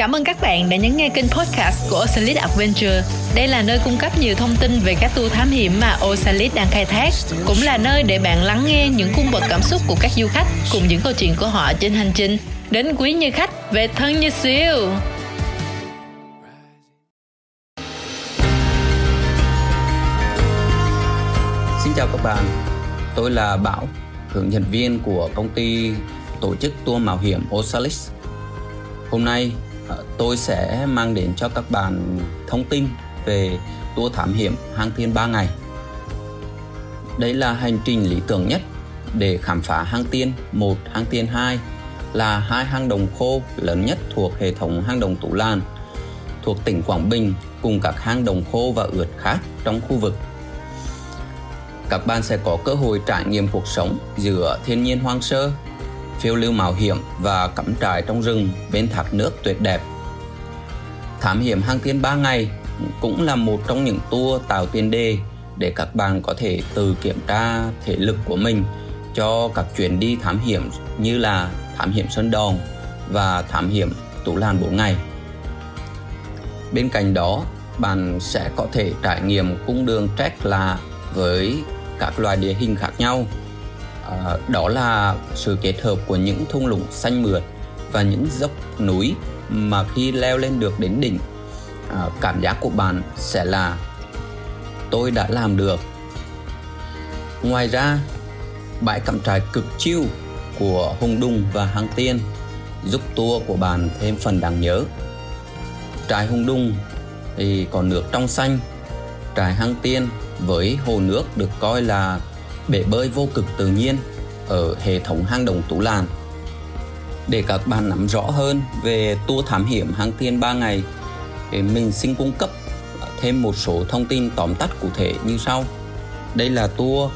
Cảm ơn các bạn đã nhấn nghe kênh podcast của Osalit Adventure. Đây là nơi cung cấp nhiều thông tin về các tour thám hiểm mà Osalit đang khai thác, cũng là nơi để bạn lắng nghe những cung bậc cảm xúc của các du khách cùng những câu chuyện của họ trên hành trình đến quý như khách về thân như siêu. Xin chào các bạn, tôi là Bảo, hướng dẫn viên của công ty tổ chức tour mạo hiểm Osalis. Hôm nay Ờ, tôi sẽ mang đến cho các bạn thông tin về tour thám hiểm hang tiên 3 ngày. Đây là hành trình lý tưởng nhất để khám phá hang tiên 1, hang tiên 2 là hai hang đồng khô lớn nhất thuộc hệ thống hang đồng Tủ Lan thuộc tỉnh Quảng Bình cùng các hang đồng khô và ướt khác trong khu vực các bạn sẽ có cơ hội trải nghiệm cuộc sống giữa thiên nhiên hoang sơ, phiêu lưu mạo hiểm và cắm trại trong rừng bên thác nước tuyệt đẹp. Thám hiểm hang tiên 3 ngày cũng là một trong những tour tạo tiền đề để các bạn có thể tự kiểm tra thể lực của mình cho các chuyến đi thám hiểm như là thám hiểm Sơn Đòn và thám hiểm Tủ Lan 4 ngày. Bên cạnh đó, bạn sẽ có thể trải nghiệm cung đường trek là với các loại địa hình khác nhau à, đó là sự kết hợp của những thung lũng xanh mượt và những dốc núi mà khi leo lên được đến đỉnh à, cảm giác của bạn sẽ là tôi đã làm được. Ngoài ra bãi cắm trại cực chiêu của hùng đùng và hang tiên giúp tour của bạn thêm phần đáng nhớ. Trại hùng đùng thì có nước trong xanh trại hang tiên với hồ nước được coi là bể bơi vô cực tự nhiên ở hệ thống hang động Tú Làn. Để các bạn nắm rõ hơn về tour thám hiểm hang tiên 3 ngày, thì mình xin cung cấp thêm một số thông tin tóm tắt cụ thể như sau. Đây là tour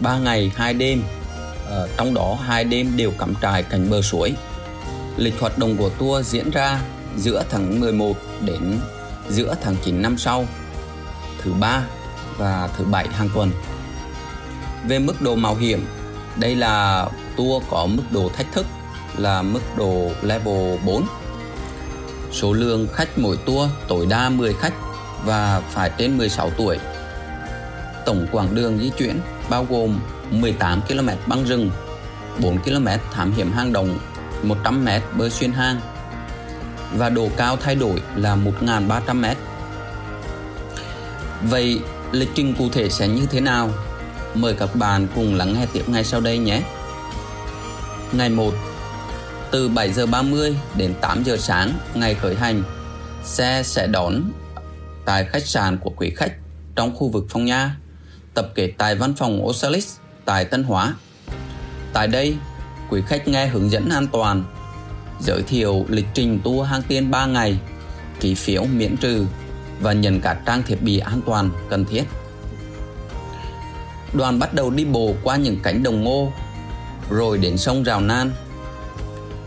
3 ngày 2 đêm, ờ, trong đó hai đêm đều cắm trại cạnh bờ suối. Lịch hoạt động của tour diễn ra giữa tháng 11 đến giữa tháng 9 năm sau. Thứ ba và thứ bảy hàng tuần. Về mức độ mạo hiểm, đây là tour có mức độ thách thức là mức độ level 4. Số lượng khách mỗi tour tối đa 10 khách và phải trên 16 tuổi. Tổng quãng đường di chuyển bao gồm 18 km băng rừng, 4 km thám hiểm hang động, 100 m bơi xuyên hang và độ cao thay đổi là 1.300 m. Vậy Lịch trình cụ thể sẽ như thế nào? Mời các bạn cùng lắng nghe tiếp ngay sau đây nhé. Ngày 1 Từ 7 giờ 30 đến 8 giờ sáng ngày khởi hành, xe sẽ đón tại khách sạn của quý khách trong khu vực Phong Nha, tập kết tại văn phòng Osalis tại Tân Hóa. Tại đây, quý khách nghe hướng dẫn an toàn, giới thiệu lịch trình tour hang tiên 3 ngày, ký phiếu miễn trừ và nhận các trang thiết bị an toàn cần thiết. Đoàn bắt đầu đi bộ qua những cánh đồng ngô, rồi đến sông Rào Nan.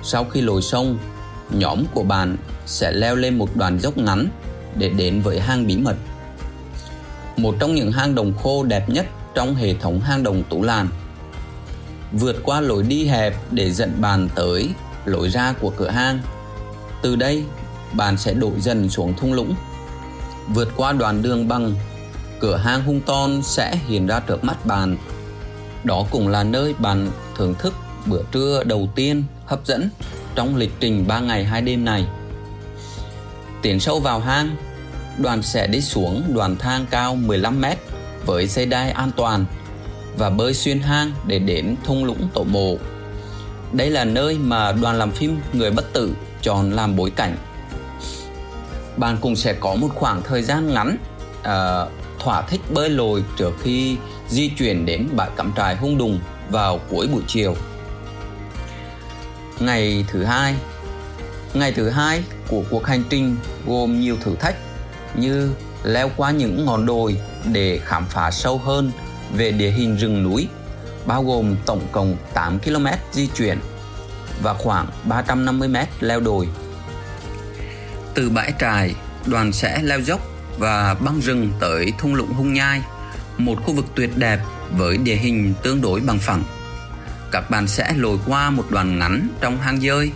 Sau khi lội sông, nhóm của bạn sẽ leo lên một đoạn dốc ngắn để đến với hang bí mật. Một trong những hang đồng khô đẹp nhất trong hệ thống hang đồng Tủ Làn. Vượt qua lối đi hẹp để dẫn bạn tới lối ra của cửa hang. Từ đây, bạn sẽ đổ dần xuống thung lũng Vượt qua đoạn đường bằng, cửa hang hung ton sẽ hiện ra trước mắt bạn. Đó cũng là nơi bạn thưởng thức bữa trưa đầu tiên hấp dẫn trong lịch trình 3 ngày 2 đêm này. Tiến sâu vào hang, đoàn sẽ đi xuống đoàn thang cao 15 mét với dây đai an toàn và bơi xuyên hang để đến thung lũng tổ mộ. Đây là nơi mà đoàn làm phim Người Bất Tử chọn làm bối cảnh bạn cũng sẽ có một khoảng thời gian ngắn uh, thỏa thích bơi lội trước khi di chuyển đến bãi cắm trại hung đùng vào cuối buổi chiều. Ngày thứ hai Ngày thứ hai của cuộc hành trình gồm nhiều thử thách như leo qua những ngọn đồi để khám phá sâu hơn về địa hình rừng núi, bao gồm tổng cộng 8 km di chuyển và khoảng 350 m leo đồi từ bãi trại, đoàn sẽ leo dốc và băng rừng tới thung lũng Hung Nhai, một khu vực tuyệt đẹp với địa hình tương đối bằng phẳng. Các bạn sẽ lội qua một đoạn ngắn trong hang dơi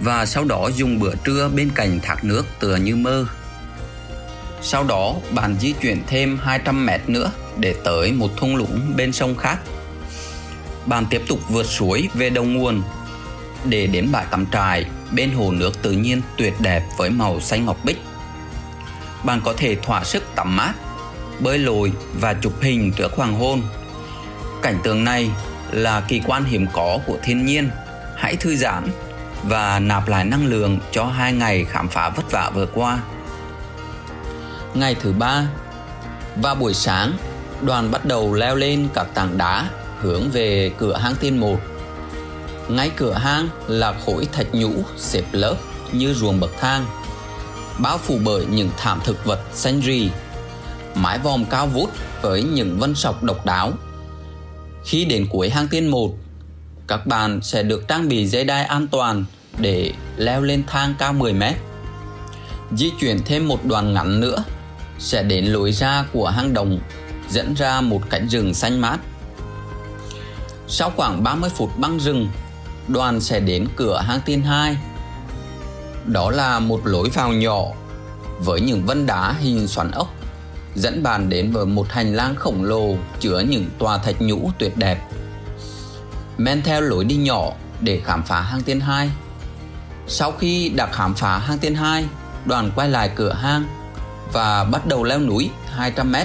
và sau đó dùng bữa trưa bên cạnh thác nước tựa như mơ. Sau đó bạn di chuyển thêm 200 mét nữa để tới một thung lũng bên sông khác. Bạn tiếp tục vượt suối về đầu nguồn để đến bãi tắm trại bên hồ nước tự nhiên tuyệt đẹp với màu xanh ngọc bích. Bạn có thể thỏa sức tắm mát, bơi lội và chụp hình trước hoàng hôn. Cảnh tượng này là kỳ quan hiếm có của thiên nhiên. Hãy thư giãn và nạp lại năng lượng cho hai ngày khám phá vất vả vừa qua. Ngày thứ ba, vào buổi sáng, đoàn bắt đầu leo lên các tảng đá hướng về cửa hang tiên một. Ngay cửa hang là khối thạch nhũ xếp lớp như ruộng bậc thang, bao phủ bởi những thảm thực vật xanh rì, mái vòm cao vút với những vân sọc độc đáo. Khi đến cuối hang tiên một, các bạn sẽ được trang bị dây đai an toàn để leo lên thang cao 10 mét. Di chuyển thêm một đoạn ngắn nữa sẽ đến lối ra của hang động dẫn ra một cánh rừng xanh mát. Sau khoảng 30 phút băng rừng, đoàn sẽ đến cửa hang tiên 2. Đó là một lối vào nhỏ với những vân đá hình xoắn ốc dẫn bàn đến với một hành lang khổng lồ chứa những tòa thạch nhũ tuyệt đẹp. Men theo lối đi nhỏ để khám phá hang tiên 2. Sau khi đã khám phá hang tiên 2, đoàn quay lại cửa hang và bắt đầu leo núi 200m,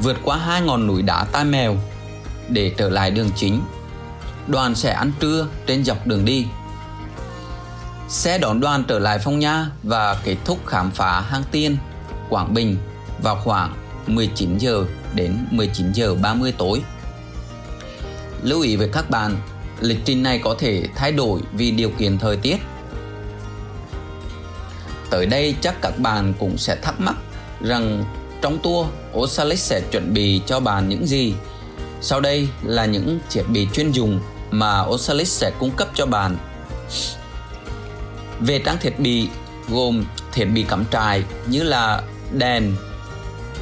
Vượt qua hai ngọn núi đá tai mèo để trở lại đường chính. Đoàn sẽ ăn trưa trên dọc đường đi. Xe đón đoàn trở lại Phong Nha và kết thúc khám phá hang tiên Quảng Bình vào khoảng 19 giờ đến 19 giờ 30 tối. Lưu ý với các bạn, lịch trình này có thể thay đổi vì điều kiện thời tiết. Tới đây chắc các bạn cũng sẽ thắc mắc rằng trong tour Osalis sẽ chuẩn bị cho bạn những gì. Sau đây là những thiết bị chuyên dùng mà Osalis sẽ cung cấp cho bạn. Về trang thiết bị gồm thiết bị cắm trại như là đèn,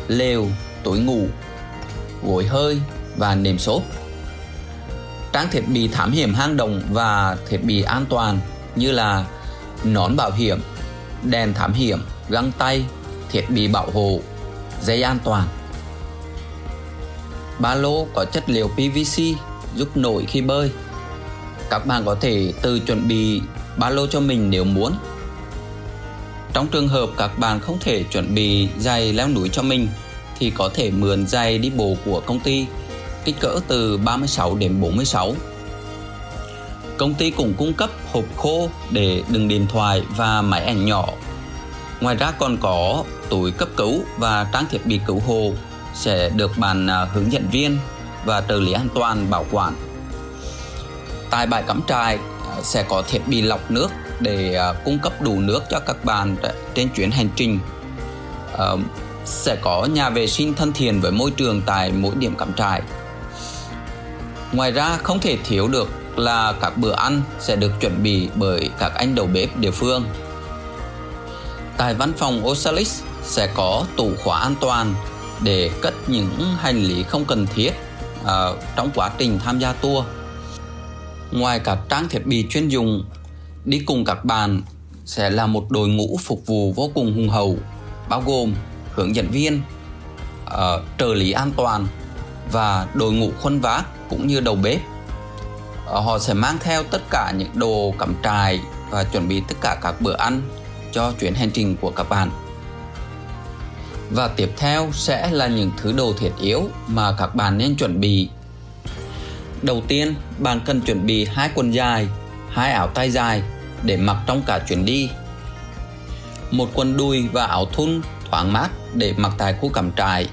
lều, túi ngủ, gối hơi và nệm xốp trang thiết bị thám hiểm hang động và thiết bị an toàn như là nón bảo hiểm, đèn thám hiểm, găng tay, thiết bị bảo hộ, dây an toàn. Ba lô có chất liệu PVC giúp nổi khi bơi. Các bạn có thể tự chuẩn bị ba lô cho mình nếu muốn. Trong trường hợp các bạn không thể chuẩn bị giày leo núi cho mình, thì có thể mượn giày đi bộ của công ty, kích cỡ từ 36 đến 46. Công ty cũng cung cấp hộp khô để đựng điện thoại và máy ảnh nhỏ. Ngoài ra còn có túi cấp cứu và trang thiết bị cứu hộ sẽ được bàn à, hướng dẫn viên và trợ lý an toàn, bảo quản. Tại bãi cắm trại sẽ có thiết bị lọc nước để à, cung cấp đủ nước cho các bạn trên chuyến hành trình. Ờ, sẽ có nhà vệ sinh thân thiện với môi trường tại mỗi điểm cắm trại Ngoài ra không thể thiếu được là các bữa ăn sẽ được chuẩn bị bởi các anh đầu bếp địa phương. Tại văn phòng Osalis sẽ có tủ khóa an toàn để cất những hành lý không cần thiết uh, trong quá trình tham gia tour. Ngoài các trang thiết bị chuyên dùng, đi cùng các bạn sẽ là một đội ngũ phục vụ vô cùng hùng hậu, bao gồm hướng dẫn viên, uh, trợ lý an toàn và đội ngũ khuân vác cũng như đầu bếp. Uh, họ sẽ mang theo tất cả những đồ cắm trại và chuẩn bị tất cả các bữa ăn cho chuyến hành trình của các bạn. Và tiếp theo sẽ là những thứ đồ thiết yếu mà các bạn nên chuẩn bị đầu tiên bạn cần chuẩn bị hai quần dài hai áo tay dài để mặc trong cả chuyến đi một quần đùi và áo thun thoáng mát để mặc tại khu cắm trại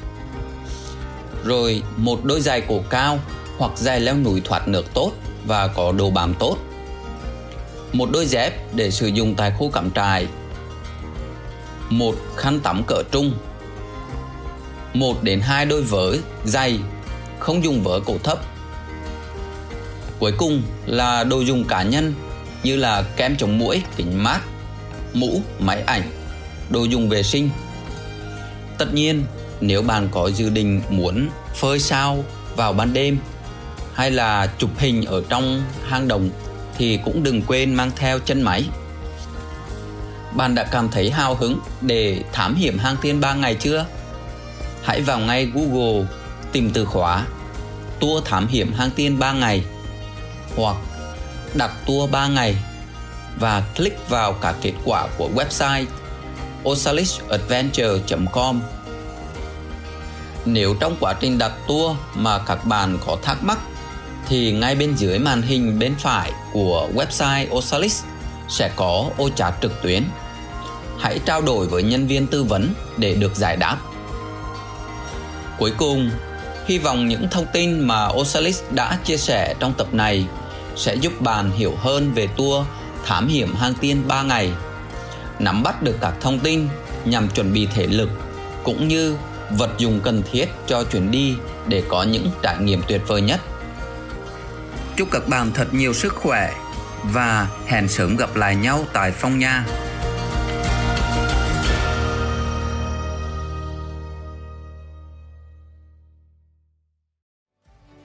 rồi một đôi giày cổ cao hoặc giày leo núi thoát nước tốt và có độ bám tốt. Một đôi dép để sử dụng tại khu cắm trại. Một khăn tắm cỡ trung. Một đến hai đôi vớ dày, không dùng vớ cổ thấp. Cuối cùng là đồ dùng cá nhân như là kem chống muỗi, kính mát, mũ, máy ảnh, đồ dùng vệ sinh. Tất nhiên, nếu bạn có dự định muốn phơi sao vào ban đêm hay là chụp hình ở trong hang động thì cũng đừng quên mang theo chân máy. Bạn đã cảm thấy hào hứng để thám hiểm hang tiên 3 ngày chưa? Hãy vào ngay Google tìm từ khóa tour thám hiểm hang tiên 3 ngày hoặc đặt tour 3 ngày và click vào cả kết quả của website osalisadventure.com Nếu trong quá trình đặt tour mà các bạn có thắc mắc thì ngay bên dưới màn hình bên phải của website Osalis sẽ có ô chat trực tuyến. Hãy trao đổi với nhân viên tư vấn để được giải đáp. Cuối cùng, hy vọng những thông tin mà Osalis đã chia sẻ trong tập này sẽ giúp bạn hiểu hơn về tour thám hiểm hang tiên 3 ngày, nắm bắt được các thông tin nhằm chuẩn bị thể lực cũng như vật dụng cần thiết cho chuyến đi để có những trải nghiệm tuyệt vời nhất. Chúc các bạn thật nhiều sức khỏe và hẹn sớm gặp lại nhau tại Phong Nha.